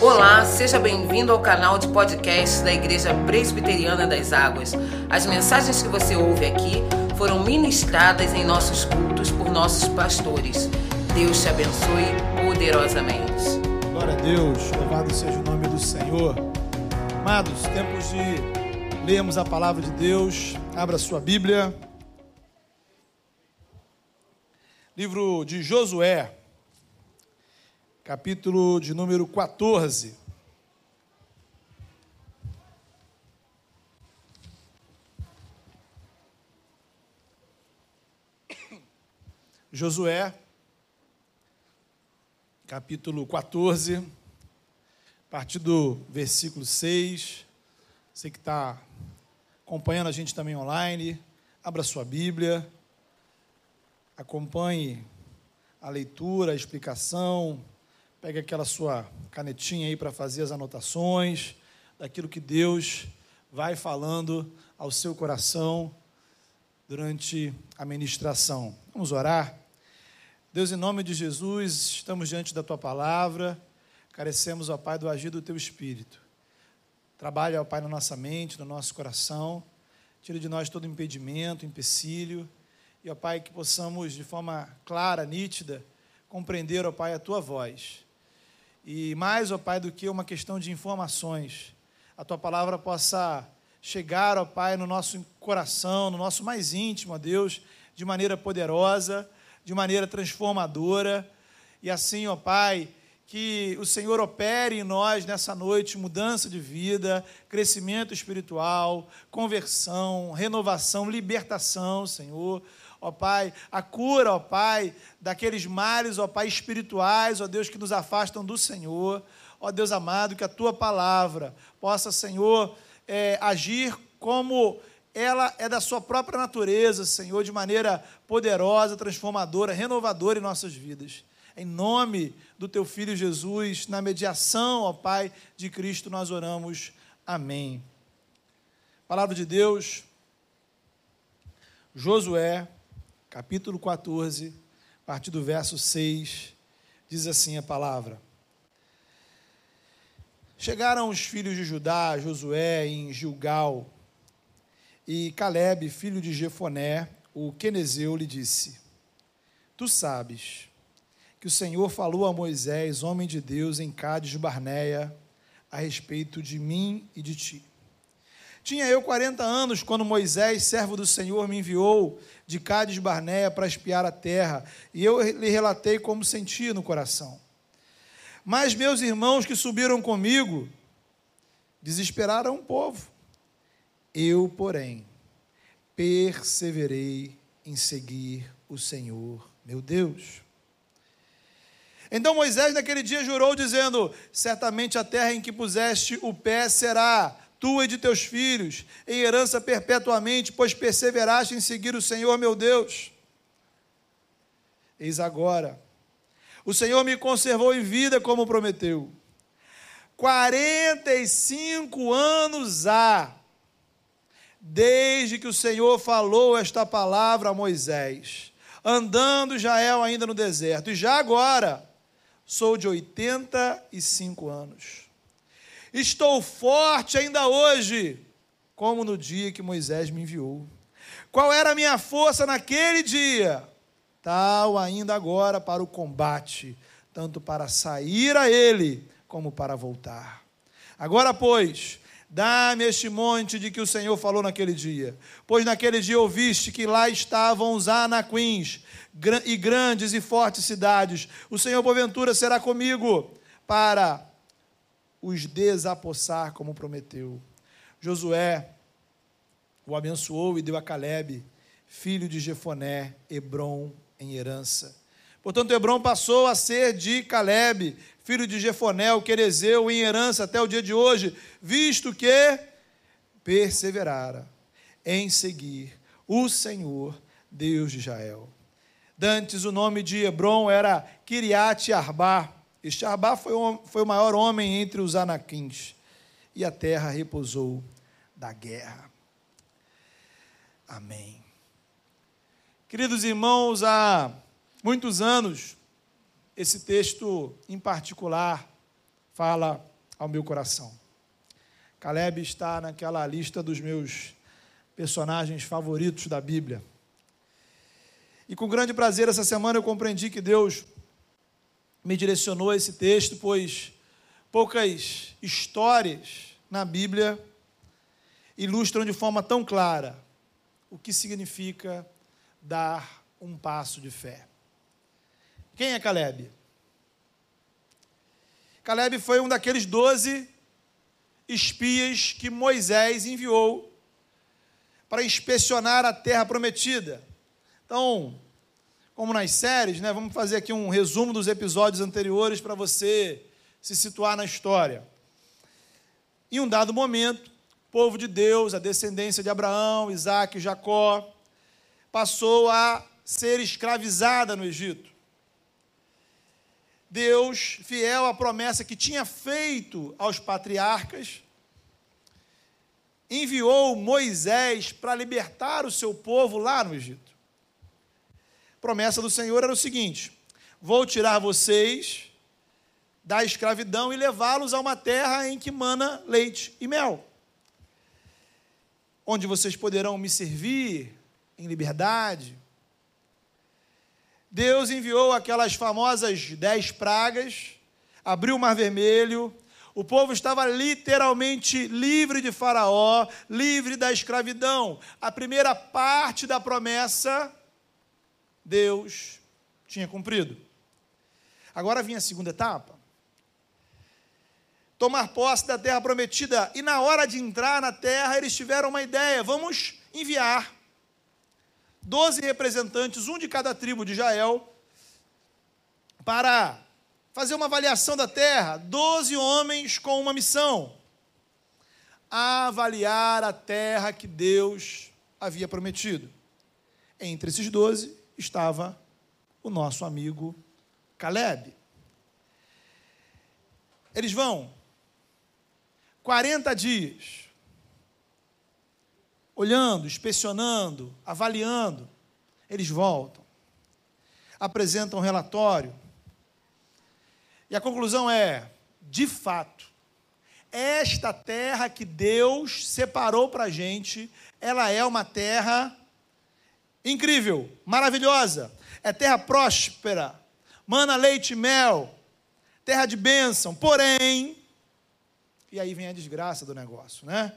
Olá, seja bem-vindo ao canal de podcast da Igreja Presbiteriana das Águas. As mensagens que você ouve aqui foram ministradas em nossos cultos por nossos pastores. Deus te abençoe poderosamente. Glória a Deus, louvado seja o nome do Senhor. Amados, tempos de lermos a palavra de Deus. Abra sua Bíblia. Livro de Josué, capítulo de número 14. Josué, capítulo 14, a partir do versículo 6. Você que está acompanhando a gente também online, abra sua Bíblia, acompanhe a leitura, a explicação, pegue aquela sua canetinha aí para fazer as anotações daquilo que Deus vai falando ao seu coração durante a ministração. Vamos orar? Deus, em nome de Jesus, estamos diante da tua palavra, carecemos, ó Pai, do agir do teu espírito. Trabalha, ó Pai, na nossa mente, no nosso coração, tira de nós todo impedimento, empecilho, e, ó Pai, que possamos, de forma clara, nítida, compreender, ó Pai, a tua voz. E mais, ó Pai, do que uma questão de informações, a tua palavra possa chegar, ó Pai, no nosso coração, no nosso mais íntimo, ó Deus, de maneira poderosa de maneira transformadora. E assim, ó Pai, que o Senhor opere em nós nessa noite mudança de vida, crescimento espiritual, conversão, renovação, libertação, Senhor. Ó Pai, a cura, ó Pai, daqueles males, ó Pai, espirituais, ó Deus, que nos afastam do Senhor. Ó Deus amado, que a tua palavra possa, Senhor, é, agir como ela é da sua própria natureza, Senhor, de maneira poderosa, transformadora, renovadora em nossas vidas. Em nome do teu filho Jesus, na mediação, ó Pai, de Cristo, nós oramos. Amém. Palavra de Deus, Josué, capítulo 14, a partir do verso 6, diz assim a palavra. Chegaram os filhos de Judá, Josué, em Gilgal, e Caleb, filho de Jefoné, o quenezeu, lhe disse: Tu sabes que o Senhor falou a Moisés, homem de Deus, em Cádiz Barneia, a respeito de mim e de ti. Tinha eu 40 anos quando Moisés, servo do Senhor, me enviou de Cádiz Barneia para espiar a terra, e eu lhe relatei como sentia no coração. Mas meus irmãos que subiram comigo desesperaram o povo eu, porém, perseverei em seguir o Senhor, meu Deus. Então Moisés naquele dia jurou, dizendo: Certamente a terra em que puseste o pé será tua e de teus filhos, em herança perpetuamente, pois perseveraste em seguir o Senhor, meu Deus. Eis agora, o Senhor me conservou em vida como prometeu. 45 anos há desde que o Senhor falou esta palavra a Moisés, andando Israel ainda no deserto, e já agora sou de 85 anos. Estou forte ainda hoje, como no dia que Moisés me enviou. Qual era a minha força naquele dia? Tal ainda agora para o combate, tanto para sair a ele como para voltar. Agora, pois, Dá-me este monte de que o Senhor falou naquele dia. Pois naquele dia ouviste que lá estavam os anaquins, e grandes e fortes cidades. O Senhor, porventura, será comigo para os desapossar, como prometeu. Josué o abençoou e deu a Caleb, filho de Jefoné, Hebron em herança. Portanto, Hebron passou a ser de Caleb, filho de Jefoné, o Querezeu, em herança até o dia de hoje, visto que perseverara em seguir o Senhor, Deus de Israel. Dantes, o nome de Hebron era Kiriat Arba. Arba foi, foi o maior homem entre os anaquins, e a terra repousou da guerra. Amém. Queridos irmãos, há muitos anos, esse texto em particular fala ao meu coração. Caleb está naquela lista dos meus personagens favoritos da Bíblia. E com grande prazer, essa semana eu compreendi que Deus me direcionou a esse texto, pois poucas histórias na Bíblia ilustram de forma tão clara o que significa dar um passo de fé. Quem é Caleb? Caleb foi um daqueles doze espias que Moisés enviou para inspecionar a terra prometida. Então, como nas séries, né, vamos fazer aqui um resumo dos episódios anteriores para você se situar na história. Em um dado momento, o povo de Deus, a descendência de Abraão, Isaac e Jacó, passou a ser escravizada no Egito. Deus, fiel à promessa que tinha feito aos patriarcas, enviou Moisés para libertar o seu povo lá no Egito. Promessa do Senhor era o seguinte: vou tirar vocês da escravidão e levá-los a uma terra em que mana leite e mel, onde vocês poderão me servir em liberdade. Deus enviou aquelas famosas dez pragas, abriu o mar vermelho, o povo estava literalmente livre de Faraó, livre da escravidão. A primeira parte da promessa, Deus tinha cumprido. Agora vinha a segunda etapa. Tomar posse da terra prometida. E na hora de entrar na terra, eles tiveram uma ideia: vamos enviar doze representantes, um de cada tribo de Israel, para fazer uma avaliação da terra, doze homens com uma missão: avaliar a terra que Deus havia prometido. Entre esses doze estava o nosso amigo Caleb. Eles vão 40 dias olhando, inspecionando, avaliando. Eles voltam, apresentam um relatório e a conclusão é: de fato, esta terra que Deus separou para a gente, ela é uma terra incrível, maravilhosa, é terra próspera, mana leite e mel, terra de bênção, porém, e aí vem a desgraça do negócio, né?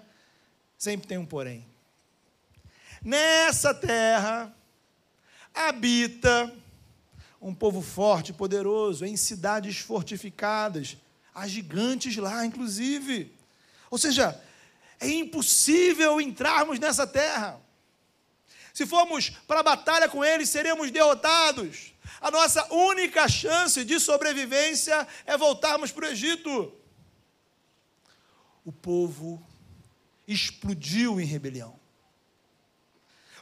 Sempre tem um porém. Nessa terra habita um povo forte poderoso, em cidades fortificadas. Há gigantes lá, inclusive. Ou seja, é impossível entrarmos nessa terra. Se formos para a batalha com eles, seremos derrotados. A nossa única chance de sobrevivência é voltarmos para o Egito. O povo explodiu em rebelião.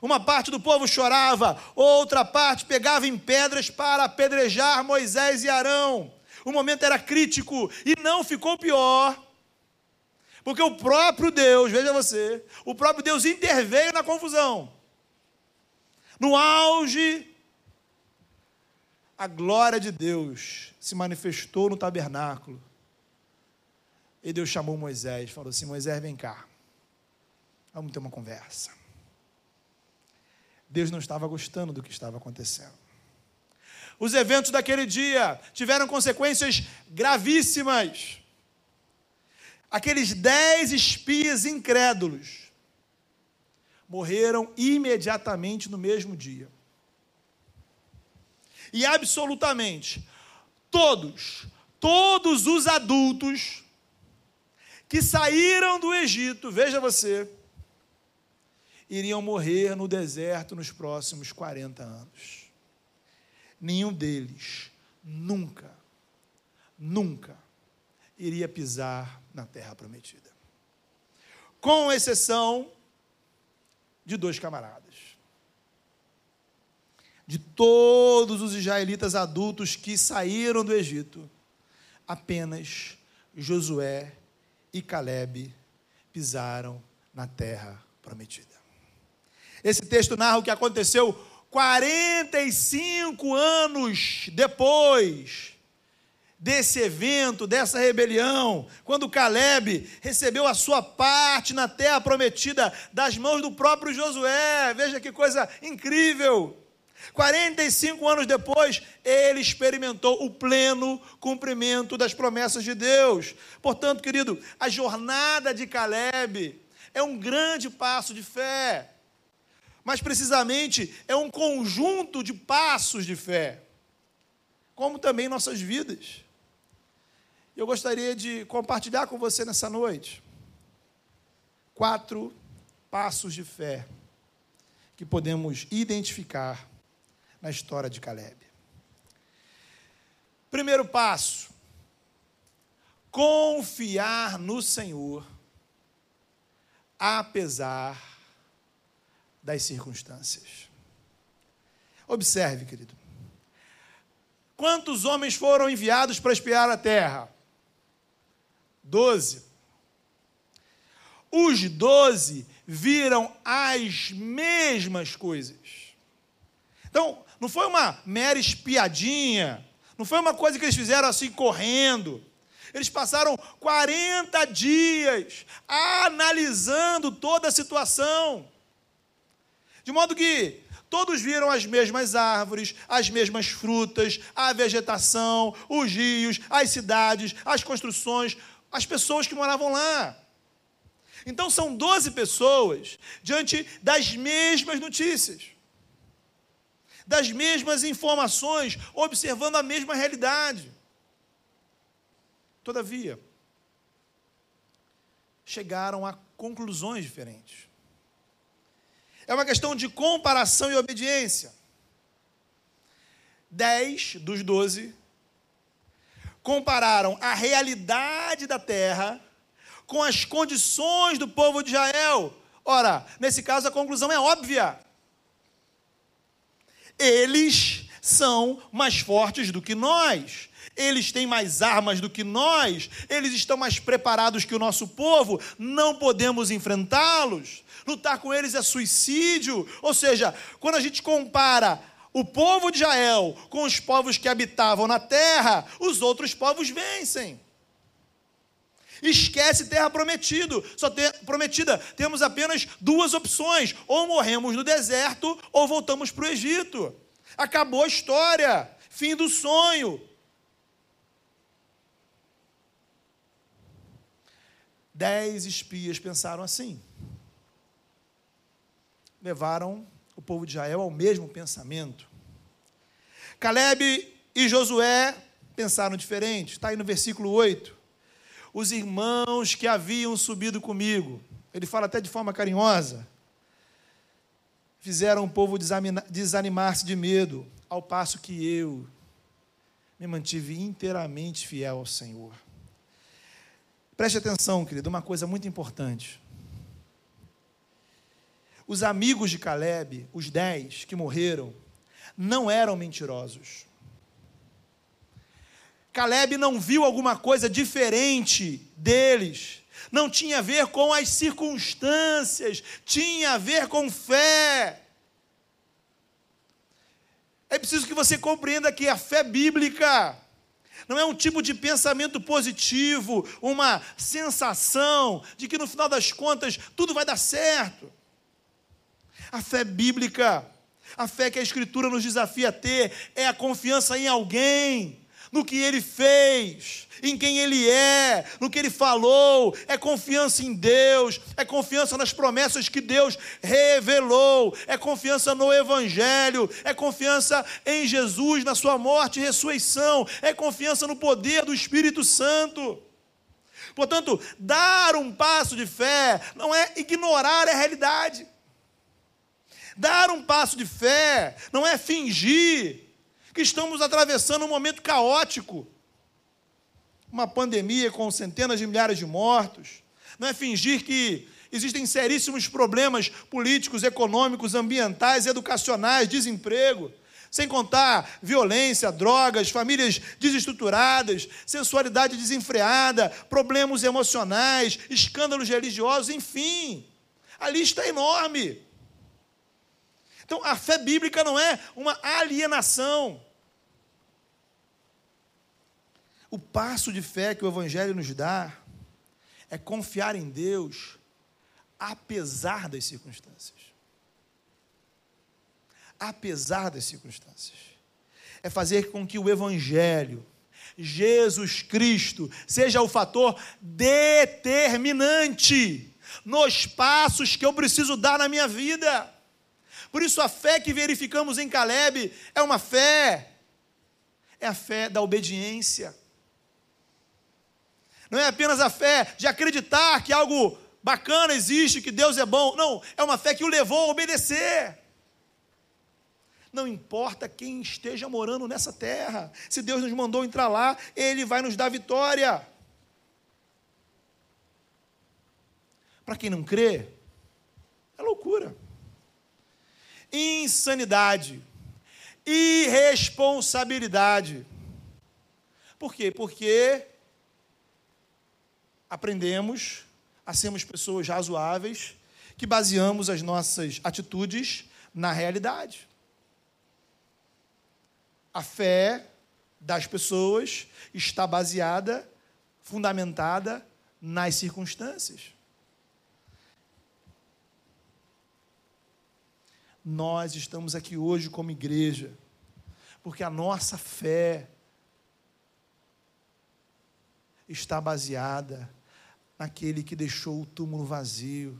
Uma parte do povo chorava, outra parte pegava em pedras para apedrejar Moisés e Arão. O momento era crítico e não ficou pior, porque o próprio Deus, veja você, o próprio Deus interveio na confusão. No auge, a glória de Deus se manifestou no tabernáculo. E Deus chamou Moisés, falou assim: Moisés, vem cá, vamos ter uma conversa. Deus não estava gostando do que estava acontecendo. Os eventos daquele dia tiveram consequências gravíssimas. Aqueles dez espias incrédulos morreram imediatamente no mesmo dia. E absolutamente todos, todos os adultos que saíram do Egito, veja você, iriam morrer no deserto nos próximos 40 anos. Nenhum deles nunca, nunca iria pisar na terra prometida. Com exceção de dois camaradas. De todos os israelitas adultos que saíram do Egito, apenas Josué e Caleb pisaram na terra prometida. Esse texto narra o que aconteceu 45 anos depois desse evento, dessa rebelião, quando Caleb recebeu a sua parte na terra prometida das mãos do próprio Josué. Veja que coisa incrível! 45 anos depois, ele experimentou o pleno cumprimento das promessas de Deus. Portanto, querido, a jornada de Caleb é um grande passo de fé. Mas precisamente é um conjunto de passos de fé, como também nossas vidas. Eu gostaria de compartilhar com você nessa noite quatro passos de fé que podemos identificar na história de Caleb. Primeiro passo: confiar no Senhor, apesar das circunstâncias. Observe, querido. Quantos homens foram enviados para espiar a terra? Doze. Os doze viram as mesmas coisas. Então, não foi uma mera espiadinha, não foi uma coisa que eles fizeram assim correndo. Eles passaram 40 dias analisando toda a situação. De modo que todos viram as mesmas árvores, as mesmas frutas, a vegetação, os rios, as cidades, as construções, as pessoas que moravam lá. Então são 12 pessoas diante das mesmas notícias das mesmas informações, observando a mesma realidade. Todavia, chegaram a conclusões diferentes. É uma questão de comparação e obediência. Dez dos doze compararam a realidade da terra com as condições do povo de Israel. Ora, nesse caso a conclusão é óbvia eles são mais fortes do que nós. Eles têm mais armas do que nós, eles estão mais preparados que o nosso povo, não podemos enfrentá-los. Lutar com eles é suicídio. Ou seja, quando a gente compara o povo de Israel com os povos que habitavam na terra, os outros povos vencem. Esquece terra só ter, prometida. Temos apenas duas opções: ou morremos no deserto, ou voltamos para o Egito. Acabou a história, fim do sonho. Dez espias pensaram assim. Levaram o povo de Israel ao mesmo pensamento. Caleb e Josué pensaram diferente. Está aí no versículo 8 os irmãos que haviam subido comigo. Ele fala até de forma carinhosa. Fizeram o povo desanimar-se de medo, ao passo que eu me mantive inteiramente fiel ao Senhor. Preste atenção, querido, uma coisa muito importante. Os amigos de Caleb, os dez que morreram, não eram mentirosos. Caleb não viu alguma coisa diferente deles. Não tinha a ver com as circunstâncias, tinha a ver com fé. É preciso que você compreenda que a fé bíblica não é um tipo de pensamento positivo, uma sensação de que no final das contas tudo vai dar certo. A fé bíblica, a fé que a Escritura nos desafia a ter, é a confiança em alguém no que ele fez, em quem ele é, no que ele falou, é confiança em Deus, é confiança nas promessas que Deus revelou, é confiança no Evangelho, é confiança em Jesus, na sua morte e ressurreição, é confiança no poder do Espírito Santo. Portanto, dar um passo de fé não é ignorar a realidade. Dar um passo de fé não é fingir que estamos atravessando um momento caótico. Uma pandemia com centenas de milhares de mortos. Não é fingir que existem seríssimos problemas políticos, econômicos, ambientais, educacionais, desemprego. Sem contar violência, drogas, famílias desestruturadas, sensualidade desenfreada, problemas emocionais, escândalos religiosos, enfim. A lista é enorme. Então, a fé bíblica não é uma alienação. O passo de fé que o Evangelho nos dá é confiar em Deus apesar das circunstâncias. Apesar das circunstâncias. É fazer com que o Evangelho, Jesus Cristo, seja o fator determinante nos passos que eu preciso dar na minha vida. Por isso, a fé que verificamos em Caleb é uma fé, é a fé da obediência não é apenas a fé de acreditar que algo bacana existe, que Deus é bom. Não, é uma fé que o levou a obedecer. Não importa quem esteja morando nessa terra, se Deus nos mandou entrar lá, Ele vai nos dar vitória. Para quem não crê, é loucura. Insanidade, irresponsabilidade. Por quê? Porque aprendemos a sermos pessoas razoáveis, que baseamos as nossas atitudes na realidade. A fé das pessoas está baseada, fundamentada nas circunstâncias. Nós estamos aqui hoje como igreja, porque a nossa fé está baseada naquele que deixou o túmulo vazio,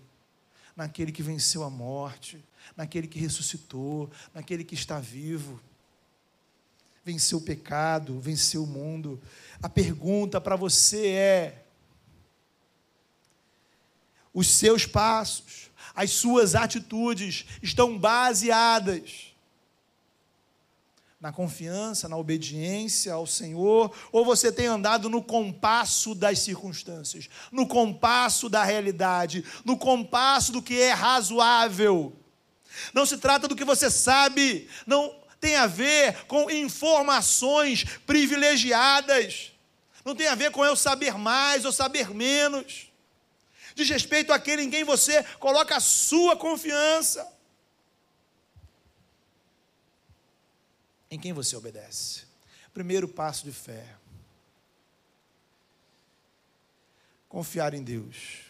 naquele que venceu a morte, naquele que ressuscitou, naquele que está vivo. Venceu o pecado, venceu o mundo. A pergunta para você é: os seus passos, as suas atitudes estão baseadas na confiança, na obediência ao Senhor, ou você tem andado no compasso das circunstâncias, no compasso da realidade, no compasso do que é razoável. Não se trata do que você sabe, não tem a ver com informações privilegiadas, não tem a ver com eu saber mais ou saber menos. Diz respeito àquele em quem você coloca a sua confiança. em quem você obedece. Primeiro passo de fé. Confiar em Deus,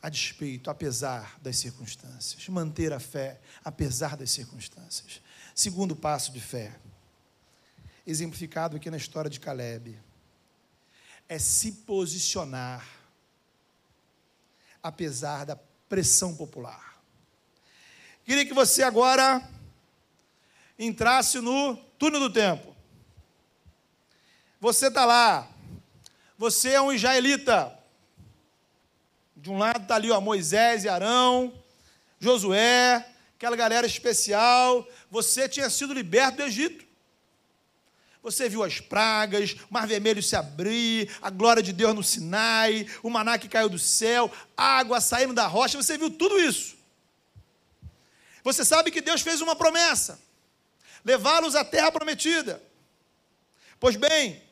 a despeito, apesar das circunstâncias. Manter a fé, apesar das circunstâncias. Segundo passo de fé, exemplificado aqui na história de Caleb, é se posicionar, apesar da pressão popular. Queria que você agora entrasse no túnel do tempo. Você está lá, você é um israelita. De um lado está ali ó, Moisés e Arão, Josué, aquela galera especial. Você tinha sido liberto do Egito. Você viu as pragas, o mar vermelho se abrir, a glória de Deus no Sinai, o maná que caiu do céu, água saindo da rocha, você viu tudo isso. Você sabe que Deus fez uma promessa levá-los à terra prometida. Pois bem,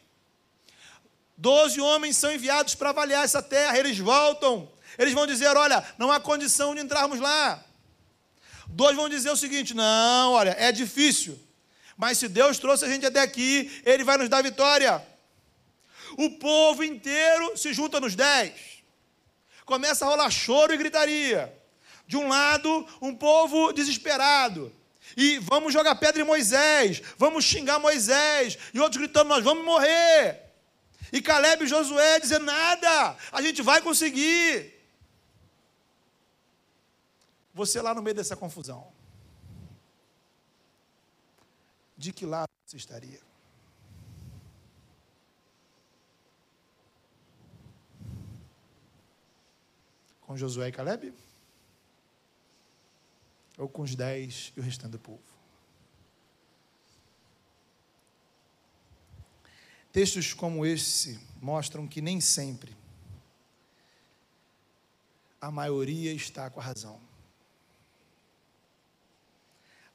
doze homens são enviados para avaliar essa terra, eles voltam, eles vão dizer: olha, não há condição de entrarmos lá. Dois vão dizer o seguinte: não, olha, é difícil, mas se Deus trouxe a gente até aqui, Ele vai nos dar vitória. O povo inteiro se junta nos dez, começa a rolar choro e gritaria. De um lado, um povo desesperado, e vamos jogar pedra em Moisés, vamos xingar Moisés, e outros gritando: Nós vamos morrer. E Caleb e Josué dizendo: Nada, a gente vai conseguir. Você lá no meio dessa confusão, de que lado você estaria? Com Josué e Caleb? ou com os dez e o restante do povo. Textos como esse mostram que nem sempre a maioria está com a razão.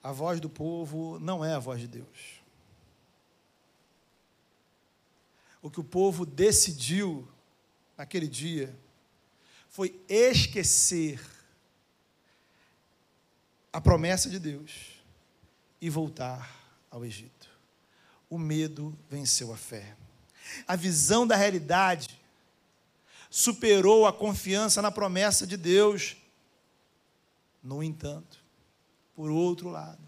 A voz do povo não é a voz de Deus. O que o povo decidiu naquele dia foi esquecer a promessa de Deus e voltar ao Egito. O medo venceu a fé. A visão da realidade superou a confiança na promessa de Deus. No entanto, por outro lado,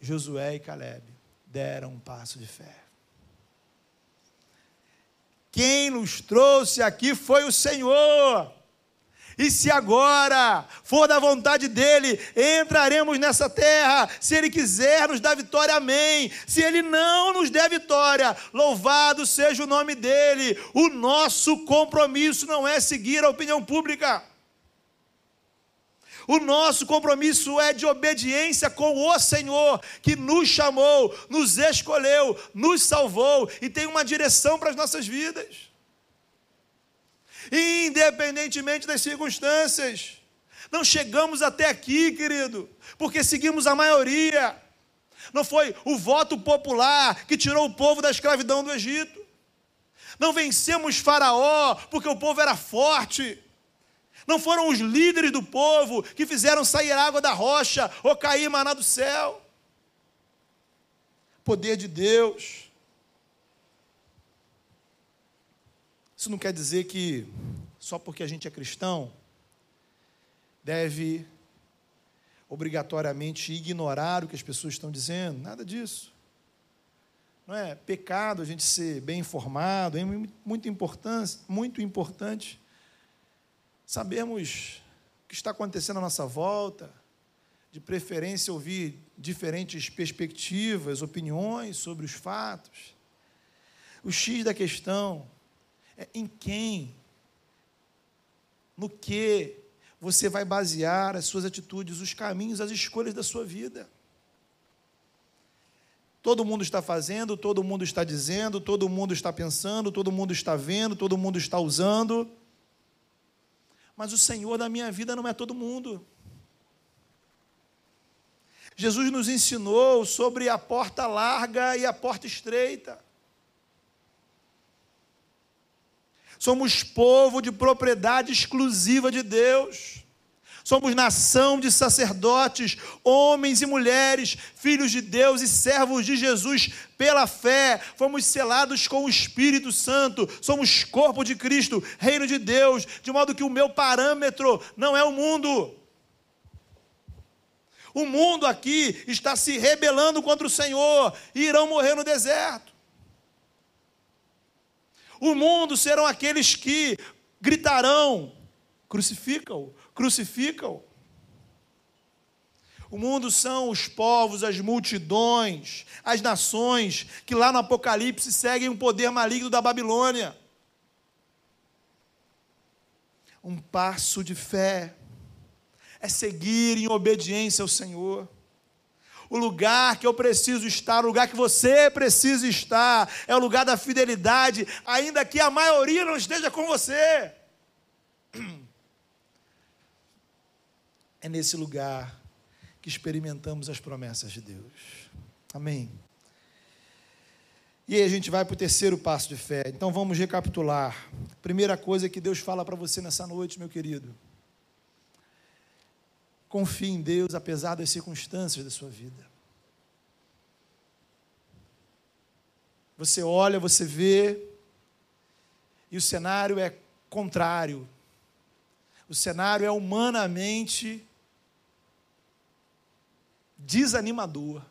Josué e Caleb deram um passo de fé. Quem nos trouxe aqui foi o Senhor. E se agora for da vontade dele, entraremos nessa terra. Se ele quiser nos dar vitória, amém. Se ele não nos der vitória, louvado seja o nome dele. O nosso compromisso não é seguir a opinião pública. O nosso compromisso é de obediência com o Senhor, que nos chamou, nos escolheu, nos salvou e tem uma direção para as nossas vidas independentemente das circunstâncias. Não chegamos até aqui, querido, porque seguimos a maioria. Não foi o voto popular que tirou o povo da escravidão do Egito. Não vencemos Faraó porque o povo era forte. Não foram os líderes do povo que fizeram sair água da rocha ou cair maná do céu. Poder de Deus. Isso não quer dizer que só porque a gente é cristão deve obrigatoriamente ignorar o que as pessoas estão dizendo, nada disso. Não é pecado a gente ser bem informado, é muito importante, muito importante sabermos o que está acontecendo à nossa volta, de preferência ouvir diferentes perspectivas, opiniões sobre os fatos. O X da questão é em quem, no que você vai basear as suas atitudes, os caminhos, as escolhas da sua vida. Todo mundo está fazendo, todo mundo está dizendo, todo mundo está pensando, todo mundo está vendo, todo mundo está usando. Mas o Senhor da minha vida não é todo mundo. Jesus nos ensinou sobre a porta larga e a porta estreita. Somos povo de propriedade exclusiva de Deus. Somos nação de sacerdotes, homens e mulheres, filhos de Deus e servos de Jesus pela fé. Fomos selados com o Espírito Santo. Somos corpo de Cristo, reino de Deus, de modo que o meu parâmetro não é o mundo. O mundo aqui está se rebelando contra o Senhor e irão morrer no deserto. O mundo serão aqueles que gritarão: crucificam, crucificam. O mundo são os povos, as multidões, as nações que lá no Apocalipse seguem o poder maligno da Babilônia. Um passo de fé é seguir em obediência ao Senhor o lugar que eu preciso estar, o lugar que você precisa estar, é o lugar da fidelidade, ainda que a maioria não esteja com você. É nesse lugar que experimentamos as promessas de Deus. Amém. E aí a gente vai para o terceiro passo de fé. Então vamos recapitular. Primeira coisa que Deus fala para você nessa noite, meu querido Confie em Deus apesar das circunstâncias da sua vida. Você olha, você vê, e o cenário é contrário. O cenário é humanamente desanimador.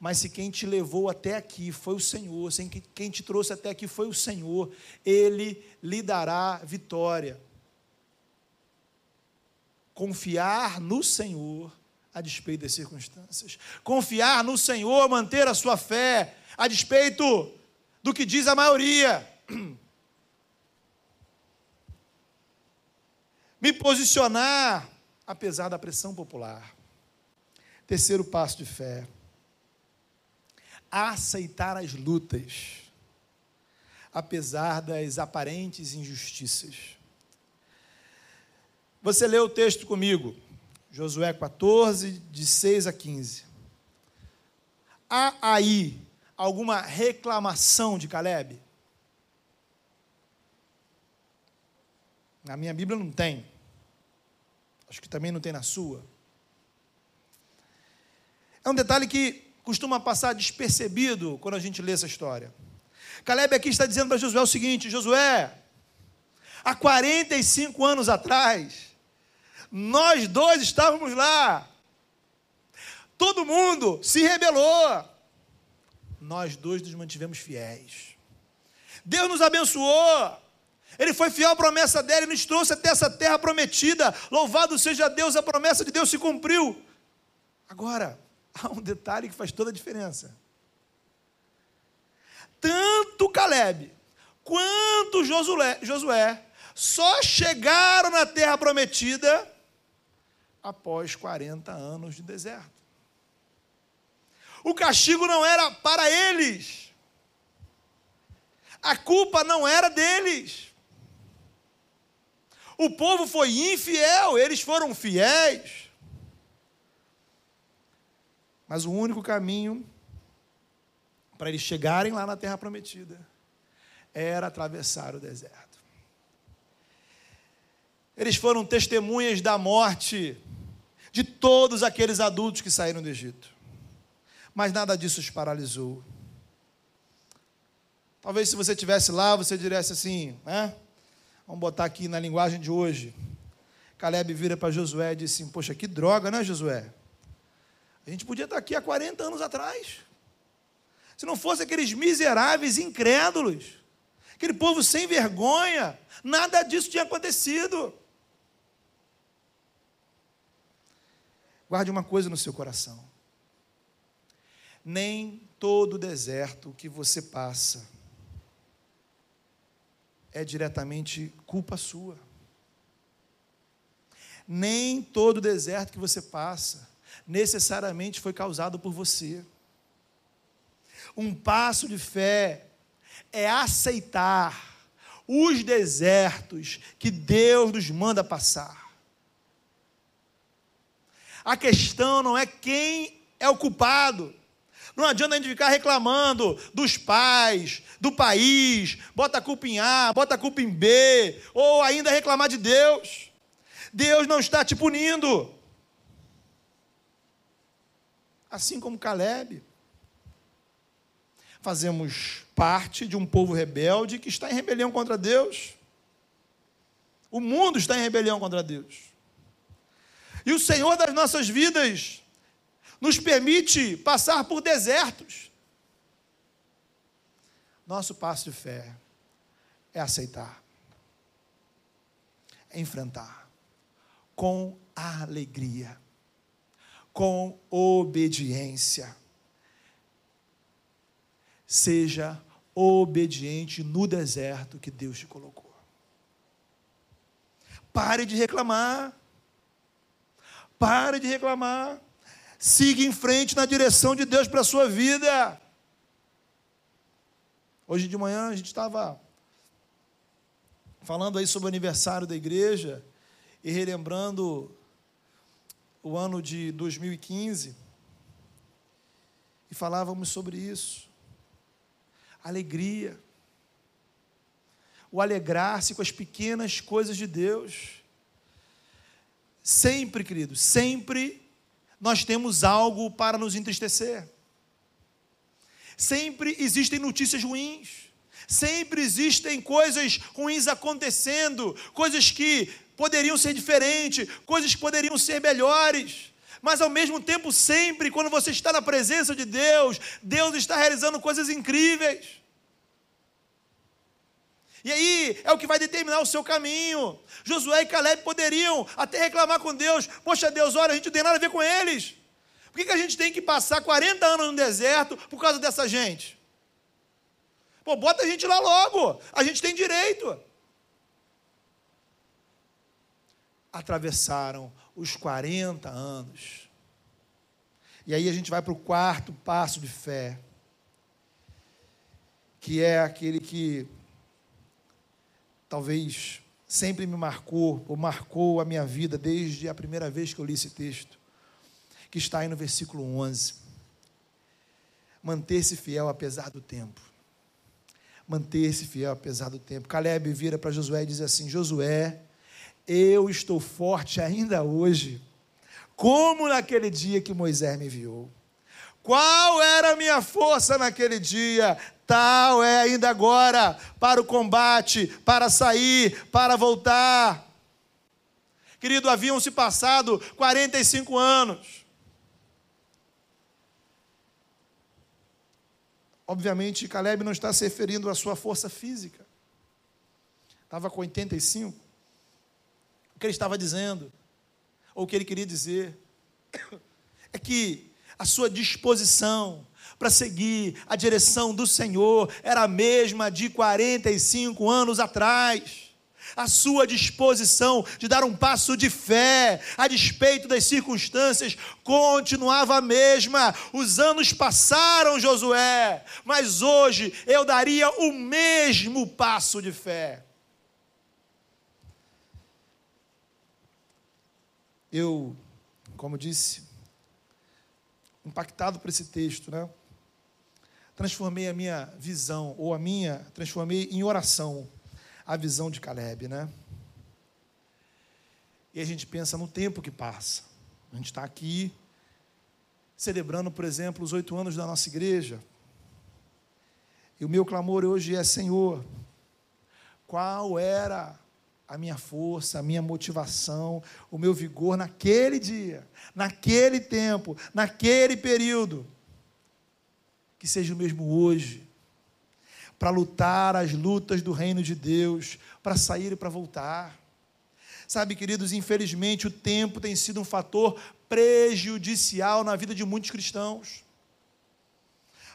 Mas se quem te levou até aqui foi o Senhor, se quem te trouxe até aqui foi o Senhor, Ele lhe dará vitória confiar no Senhor a despeito das circunstâncias. Confiar no Senhor, manter a sua fé a despeito do que diz a maioria. Me posicionar apesar da pressão popular. Terceiro passo de fé. Aceitar as lutas, apesar das aparentes injustiças. Você lê o texto comigo, Josué 14, de 6 a 15. Há aí alguma reclamação de Caleb? Na minha Bíblia não tem. Acho que também não tem na sua. É um detalhe que costuma passar despercebido quando a gente lê essa história. Caleb aqui está dizendo para Josué o seguinte: Josué, há 45 anos atrás, nós dois estávamos lá, todo mundo se rebelou, nós dois nos mantivemos fiéis. Deus nos abençoou. Ele foi fiel à promessa dele, nos trouxe até essa terra prometida. Louvado seja Deus, a promessa de Deus se cumpriu. Agora, há um detalhe que faz toda a diferença. Tanto Caleb quanto Josué, Josué só chegaram na terra prometida após 40 anos de deserto. O castigo não era para eles. A culpa não era deles. O povo foi infiel, eles foram fiéis. Mas o único caminho para eles chegarem lá na terra prometida era atravessar o deserto. Eles foram testemunhas da morte de todos aqueles adultos que saíram do Egito. Mas nada disso os paralisou. Talvez se você estivesse lá, você dissesse assim, né? Vamos botar aqui na linguagem de hoje. Caleb vira para Josué e disse assim, poxa, que droga, né, Josué? A gente podia estar aqui há 40 anos atrás. Se não fosse aqueles miseráveis incrédulos, aquele povo sem vergonha, nada disso tinha acontecido. Guarde uma coisa no seu coração. Nem todo deserto que você passa é diretamente culpa sua. Nem todo deserto que você passa necessariamente foi causado por você. Um passo de fé é aceitar os desertos que Deus nos manda passar. A questão não é quem é o culpado. Não adianta a gente ficar reclamando dos pais, do país, bota a culpa em A, bota a culpa em B, ou ainda reclamar de Deus. Deus não está te punindo assim como Caleb. Fazemos parte de um povo rebelde que está em rebelião contra Deus. O mundo está em rebelião contra Deus. E o Senhor das nossas vidas nos permite passar por desertos. Nosso passo de fé é aceitar, é enfrentar com alegria com obediência. Seja obediente no deserto que Deus te colocou. Pare de reclamar. Pare de reclamar. Siga em frente na direção de Deus para a sua vida. Hoje de manhã a gente estava falando aí sobre o aniversário da igreja e relembrando o ano de 2015 e falávamos sobre isso. Alegria. O alegrar-se com as pequenas coisas de Deus. Sempre, queridos, sempre nós temos algo para nos entristecer. Sempre existem notícias ruins. Sempre existem coisas ruins acontecendo, coisas que poderiam ser diferentes, coisas que poderiam ser melhores. Mas ao mesmo tempo, sempre, quando você está na presença de Deus, Deus está realizando coisas incríveis. E aí é o que vai determinar o seu caminho. Josué e Caleb poderiam até reclamar com Deus: Poxa, Deus, olha, a gente não tem nada a ver com eles. Por que, que a gente tem que passar 40 anos no deserto por causa dessa gente? Pô, bota a gente lá logo, a gente tem direito. Atravessaram os 40 anos. E aí a gente vai para o quarto passo de fé, que é aquele que talvez sempre me marcou, ou marcou a minha vida desde a primeira vez que eu li esse texto, que está aí no versículo 11. Manter-se fiel apesar do tempo. Manter-se fiel apesar do tempo. Caleb vira para Josué e diz assim: Josué, eu estou forte ainda hoje, como naquele dia que Moisés me enviou. Qual era a minha força naquele dia? Tal é ainda agora para o combate, para sair, para voltar. Querido, haviam se passado 45 anos. Obviamente, Caleb não está se referindo à sua força física. Estava com 85. Que ele estava dizendo, ou o que ele queria dizer, é que a sua disposição para seguir a direção do Senhor era a mesma de 45 anos atrás. A sua disposição de dar um passo de fé, a despeito das circunstâncias, continuava a mesma. Os anos passaram, Josué, mas hoje eu daria o mesmo passo de fé. Eu, como disse, impactado por esse texto, né? Transformei a minha visão, ou a minha, transformei em oração a visão de Caleb, né? E a gente pensa no tempo que passa. A gente está aqui celebrando, por exemplo, os oito anos da nossa igreja. E o meu clamor hoje é: Senhor, qual era a minha força, a minha motivação, o meu vigor naquele dia, naquele tempo, naquele período. Que seja o mesmo hoje, para lutar as lutas do reino de Deus, para sair e para voltar. Sabe, queridos, infelizmente o tempo tem sido um fator prejudicial na vida de muitos cristãos.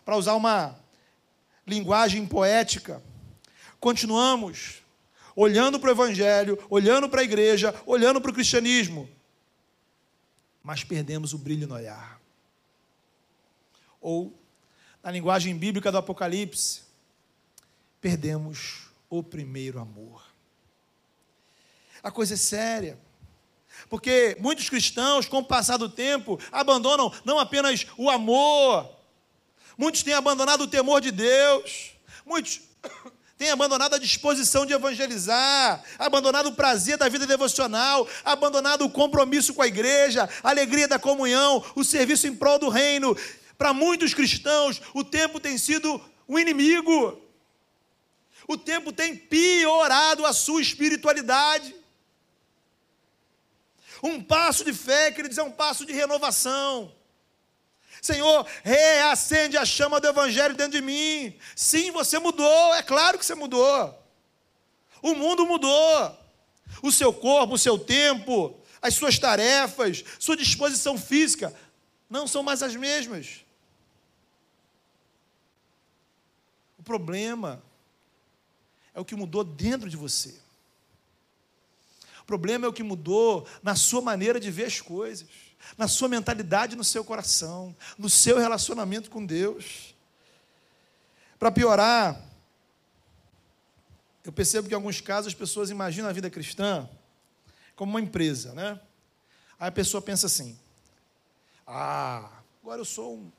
Para usar uma linguagem poética, continuamos olhando para o Evangelho, olhando para a igreja, olhando para o cristianismo, mas perdemos o brilho no olhar. Ou, na linguagem bíblica do Apocalipse, perdemos o primeiro amor. A coisa é séria. Porque muitos cristãos, com o passar do tempo, abandonam não apenas o amor, muitos têm abandonado o temor de Deus, muitos tem abandonado a disposição de evangelizar, abandonado o prazer da vida devocional, abandonado o compromisso com a igreja, a alegria da comunhão, o serviço em prol do reino. Para muitos cristãos, o tempo tem sido o inimigo. O tempo tem piorado a sua espiritualidade. Um passo de fé, quer dizer, é um passo de renovação. Senhor, reacende a chama do Evangelho dentro de mim. Sim, você mudou, é claro que você mudou. O mundo mudou. O seu corpo, o seu tempo, as suas tarefas, sua disposição física não são mais as mesmas. O problema é o que mudou dentro de você. O problema é o que mudou na sua maneira de ver as coisas na sua mentalidade, no seu coração, no seu relacionamento com Deus. Para piorar, eu percebo que em alguns casos as pessoas imaginam a vida cristã como uma empresa, né? Aí a pessoa pensa assim: ah, agora eu sou um,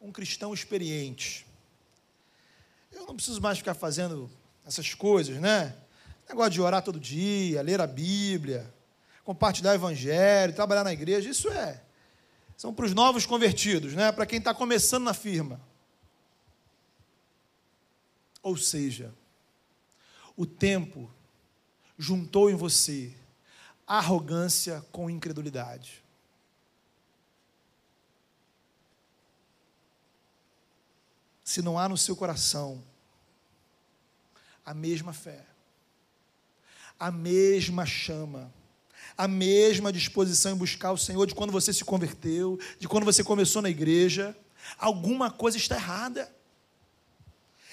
um cristão experiente. Eu não preciso mais ficar fazendo essas coisas, né? Negócio de orar todo dia, ler a Bíblia, compartilhar o evangelho, trabalhar na igreja, isso é. São para os novos convertidos, né? para quem está começando na firma. Ou seja, o tempo juntou em você arrogância com incredulidade. Se não há no seu coração a mesma fé, a mesma chama, a mesma disposição em buscar o Senhor de quando você se converteu, de quando você começou na igreja, alguma coisa está errada.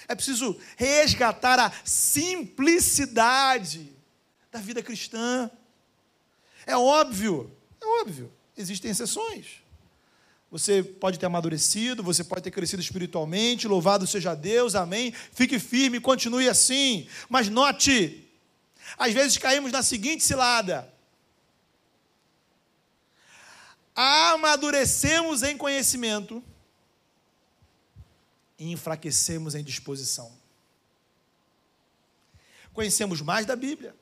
É preciso resgatar a simplicidade da vida cristã. É óbvio, é óbvio, existem exceções. Você pode ter amadurecido, você pode ter crescido espiritualmente, louvado seja Deus, amém. Fique firme, continue assim. Mas note, às vezes caímos na seguinte cilada: amadurecemos em conhecimento e enfraquecemos em disposição. Conhecemos mais da Bíblia,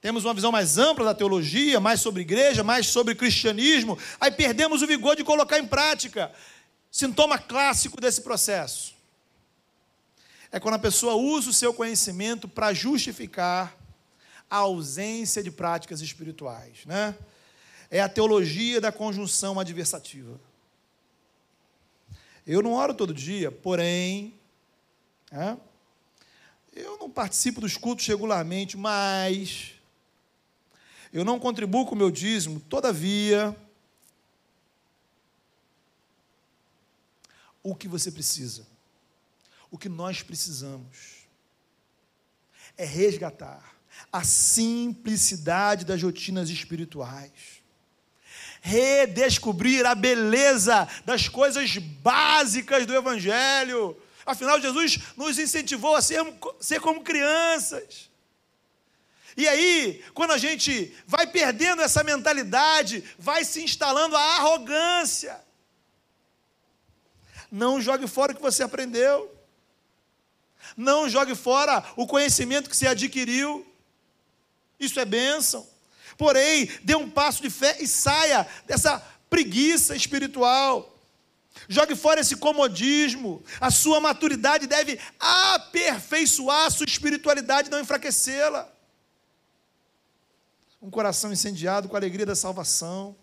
temos uma visão mais ampla da teologia, mais sobre igreja, mais sobre cristianismo, aí perdemos o vigor de colocar em prática. Sintoma clássico desse processo é quando a pessoa usa o seu conhecimento para justificar a ausência de práticas espirituais, né? É a teologia da conjunção adversativa. Eu não oro todo dia, porém, é, eu não participo dos cultos regularmente, mas eu não contribuo com o meu dízimo, todavia, o que você precisa, o que nós precisamos, é resgatar a simplicidade das rotinas espirituais, redescobrir a beleza das coisas básicas do Evangelho. Afinal, Jesus nos incentivou a ser, ser como crianças. E aí, quando a gente vai perdendo essa mentalidade, vai se instalando a arrogância. Não jogue fora o que você aprendeu. Não jogue fora o conhecimento que você adquiriu. Isso é bênção. Porém, dê um passo de fé e saia dessa preguiça espiritual. Jogue fora esse comodismo. A sua maturidade deve aperfeiçoar a sua espiritualidade, não enfraquecê-la um coração incendiado com a alegria da salvação,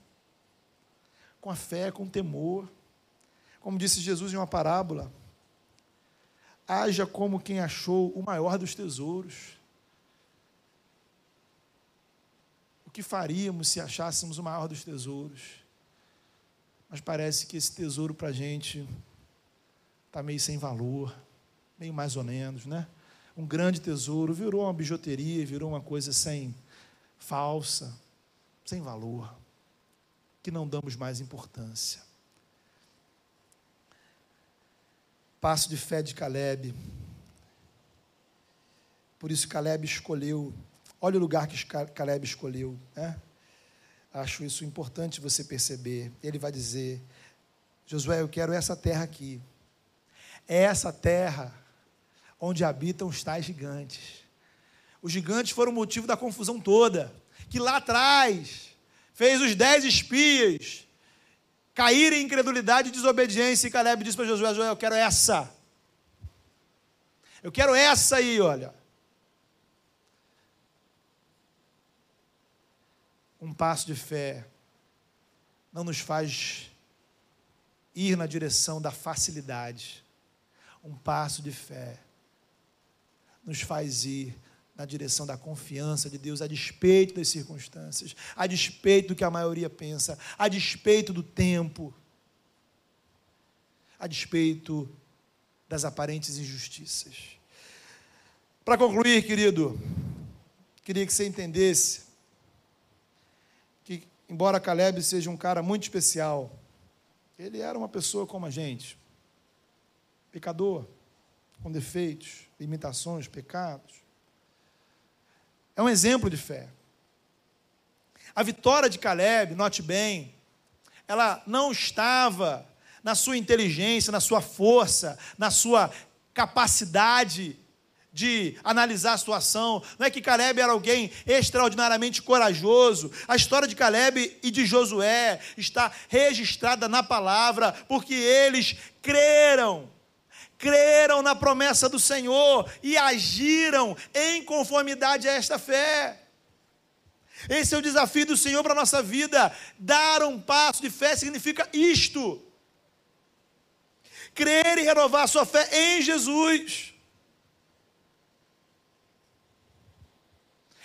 com a fé, com o temor. Como disse Jesus em uma parábola, haja como quem achou o maior dos tesouros. O que faríamos se achássemos o maior dos tesouros? Mas parece que esse tesouro para a gente está meio sem valor, meio mais ou menos, né? Um grande tesouro virou uma bijuteria, virou uma coisa sem falsa, sem valor, que não damos mais importância. Passo de fé de Caleb. Por isso Caleb escolheu. Olha o lugar que Caleb escolheu, né? Acho isso importante você perceber. Ele vai dizer: Josué, eu quero essa terra aqui. É essa terra onde habitam os tais gigantes. Os gigantes foram o motivo da confusão toda. Que lá atrás fez os dez espias caírem em incredulidade e desobediência. E Caleb disse para Josué: Josué, eu quero essa. Eu quero essa aí, olha. Um passo de fé não nos faz ir na direção da facilidade. Um passo de fé nos faz ir na direção da confiança de Deus, a despeito das circunstâncias, a despeito do que a maioria pensa, a despeito do tempo, a despeito das aparentes injustiças. Para concluir, querido, queria que você entendesse embora Caleb seja um cara muito especial, ele era uma pessoa como a gente, pecador, com defeitos, limitações, pecados. É um exemplo de fé. A vitória de Caleb, note bem, ela não estava na sua inteligência, na sua força, na sua capacidade de analisar a situação. Não é que Caleb era alguém extraordinariamente corajoso. A história de Caleb e de Josué está registrada na palavra, porque eles creram creram na promessa do Senhor e agiram em conformidade a esta fé. Esse é o desafio do Senhor para a nossa vida. Dar um passo de fé significa isto: crer e renovar a sua fé em Jesus.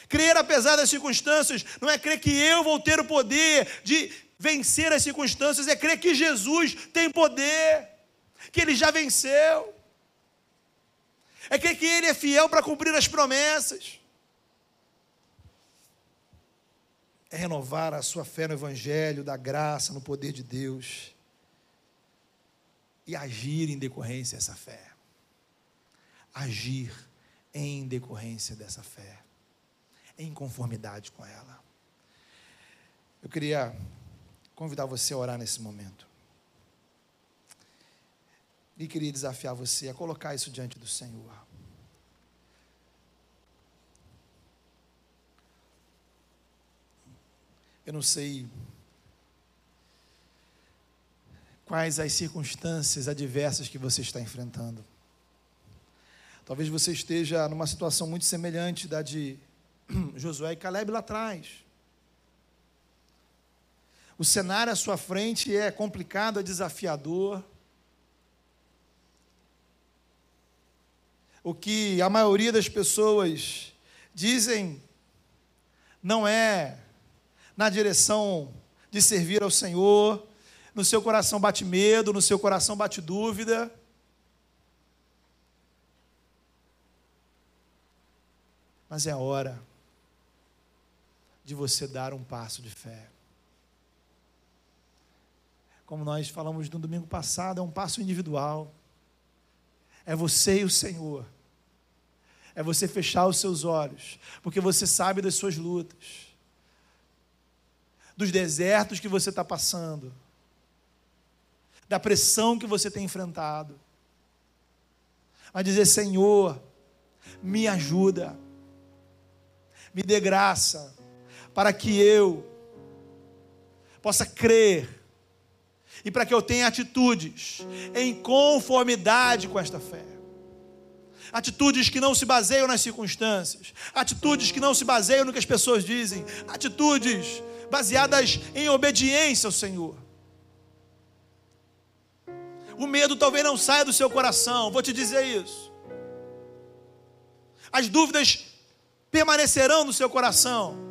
Crer apesar das circunstâncias não é crer que eu vou ter o poder de vencer as circunstâncias, é crer que Jesus tem poder que ele já venceu. É que, que ele é fiel para cumprir as promessas. É renovar a sua fé no Evangelho, da graça, no poder de Deus. E agir em decorrência dessa fé. Agir em decorrência dessa fé. Em conformidade com ela. Eu queria convidar você a orar nesse momento. E queria desafiar você a colocar isso diante do Senhor. Eu não sei quais as circunstâncias adversas que você está enfrentando. Talvez você esteja numa situação muito semelhante da de Josué e Caleb lá atrás. O cenário à sua frente é complicado, é desafiador. O que a maioria das pessoas dizem não é na direção de servir ao Senhor, no seu coração bate medo, no seu coração bate dúvida. Mas é a hora de você dar um passo de fé. Como nós falamos no domingo passado, é um passo individual. É você e o Senhor. É você fechar os seus olhos, porque você sabe das suas lutas, dos desertos que você está passando, da pressão que você tem enfrentado. Mas dizer: Senhor, me ajuda, me dê graça, para que eu possa crer e para que eu tenha atitudes em conformidade com esta fé. Atitudes que não se baseiam nas circunstâncias, atitudes que não se baseiam no que as pessoas dizem, atitudes baseadas em obediência ao Senhor. O medo talvez não saia do seu coração, vou te dizer isso. As dúvidas permanecerão no seu coração.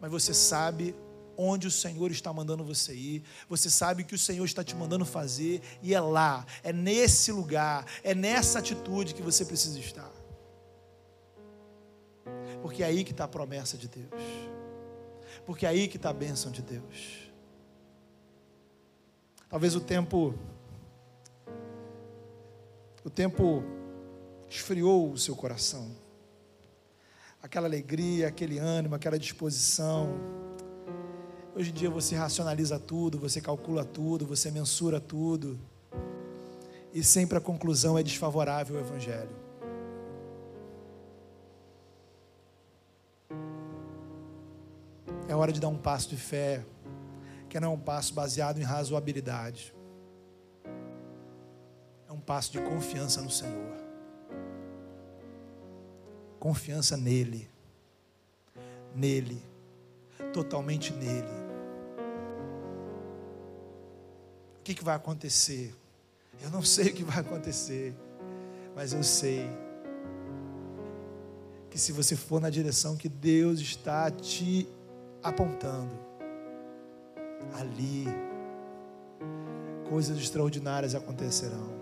Mas você sabe onde o Senhor está mandando você ir, você sabe o que o Senhor está te mandando fazer, e é lá, é nesse lugar, é nessa atitude que você precisa estar. Porque é aí que está a promessa de Deus, porque é aí que está a bênção de Deus. Talvez o tempo, o tempo esfriou o seu coração, aquela alegria, aquele ânimo, aquela disposição Hoje em dia você racionaliza tudo, você calcula tudo, você mensura tudo. E sempre a conclusão é desfavorável ao Evangelho. É hora de dar um passo de fé, que não é um passo baseado em razoabilidade. É um passo de confiança no Senhor. Confiança nele. Nele. Totalmente nele. que, que vai acontecer? Eu não sei o que vai acontecer, mas eu sei que se você for na direção que Deus está te apontando, ali coisas extraordinárias acontecerão,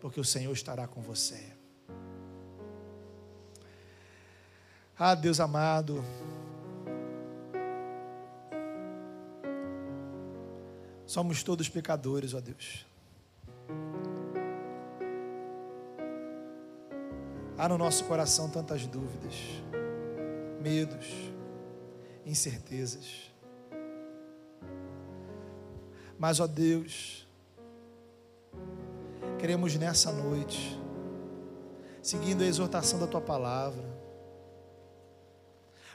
porque o Senhor estará com você. Ah, Deus amado, Somos todos pecadores, ó Deus. Há no nosso coração tantas dúvidas, medos, incertezas. Mas, ó Deus, queremos nessa noite, seguindo a exortação da tua palavra,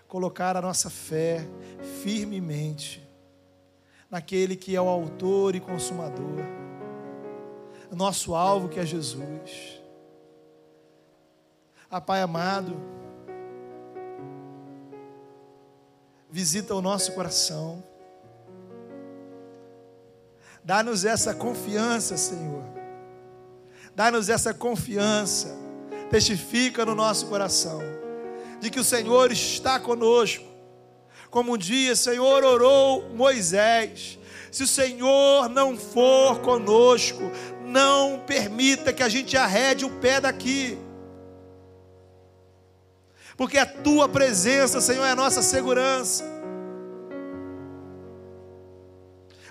colocar a nossa fé firmemente naquele que é o autor e consumador, nosso alvo que é Jesus. Ah, Pai amado, visita o nosso coração, dá-nos essa confiança, Senhor, dá-nos essa confiança, testifica no nosso coração, de que o Senhor está conosco, como um dia, Senhor, orou Moisés. Se o Senhor não for conosco, não permita que a gente arrede o pé daqui. Porque a tua presença, Senhor, é a nossa segurança.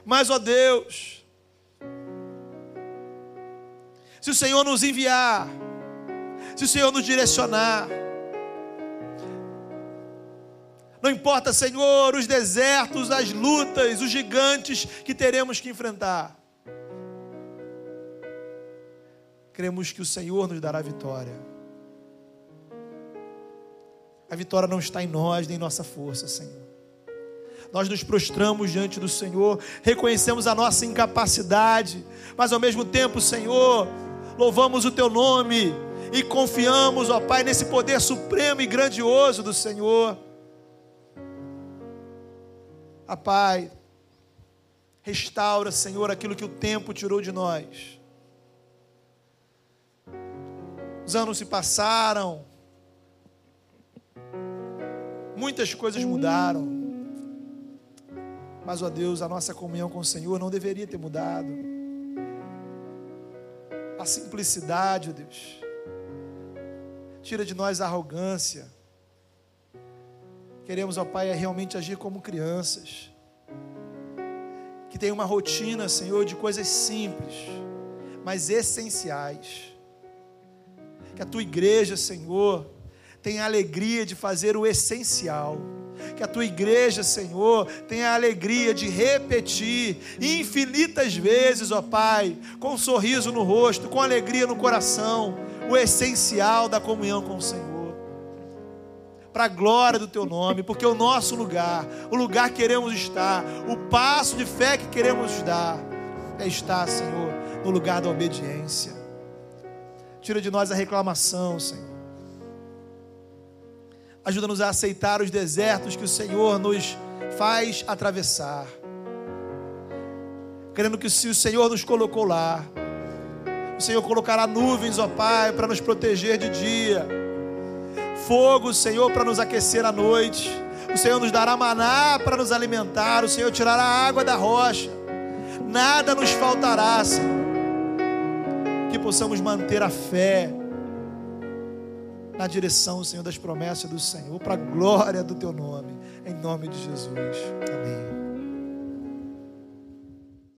Mas, ó Deus, se o Senhor nos enviar, se o Senhor nos direcionar, não importa, Senhor, os desertos, as lutas, os gigantes que teremos que enfrentar. Cremos que o Senhor nos dará vitória. A vitória não está em nós, nem em nossa força, Senhor. Nós nos prostramos diante do Senhor, reconhecemos a nossa incapacidade, mas ao mesmo tempo, Senhor, louvamos o Teu nome e confiamos, ó Pai, nesse poder supremo e grandioso do Senhor. A Pai, restaura, Senhor, aquilo que o tempo tirou de nós. Os anos se passaram, muitas coisas mudaram, mas, ó Deus, a nossa comunhão com o Senhor não deveria ter mudado. A simplicidade, ó Deus, tira de nós a arrogância. Queremos, ó Pai, é realmente agir como crianças, que tem uma rotina, Senhor, de coisas simples, mas essenciais. Que a tua igreja, Senhor, tenha a alegria de fazer o essencial que a tua igreja, Senhor, tenha a alegria de repetir infinitas vezes, ó Pai, com um sorriso no rosto, com alegria no coração, o essencial da comunhão com o Senhor. Para a glória do teu nome, porque o nosso lugar, o lugar que queremos estar, o passo de fé que queremos dar, é estar, Senhor, no lugar da obediência. Tira de nós a reclamação, Senhor Ajuda-nos a aceitar os desertos que o Senhor nos faz atravessar. Crendo que se o Senhor nos colocou lá, o Senhor colocará nuvens, ó Pai, para nos proteger de dia, fogo, Senhor, para nos aquecer à noite. O Senhor nos dará maná para nos alimentar. O Senhor tirará água da rocha. Nada nos faltará, Senhor. Que possamos manter a fé na direção, Senhor, das promessas do Senhor, para a glória do teu nome, em nome de Jesus. Amém.